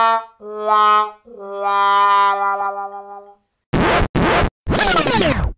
la la la la la la